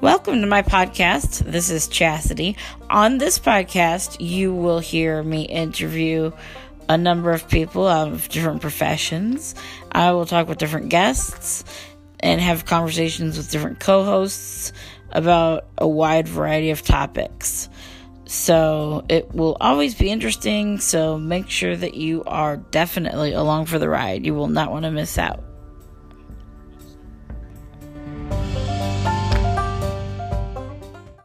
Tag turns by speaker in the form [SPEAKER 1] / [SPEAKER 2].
[SPEAKER 1] Welcome to my podcast. This is Chastity. On this podcast, you will hear me interview a number of people of different professions. I will talk with different guests and have conversations with different co hosts about a wide variety of topics. So it will always be interesting. So make sure that you are definitely along for the ride. You will not want to miss out.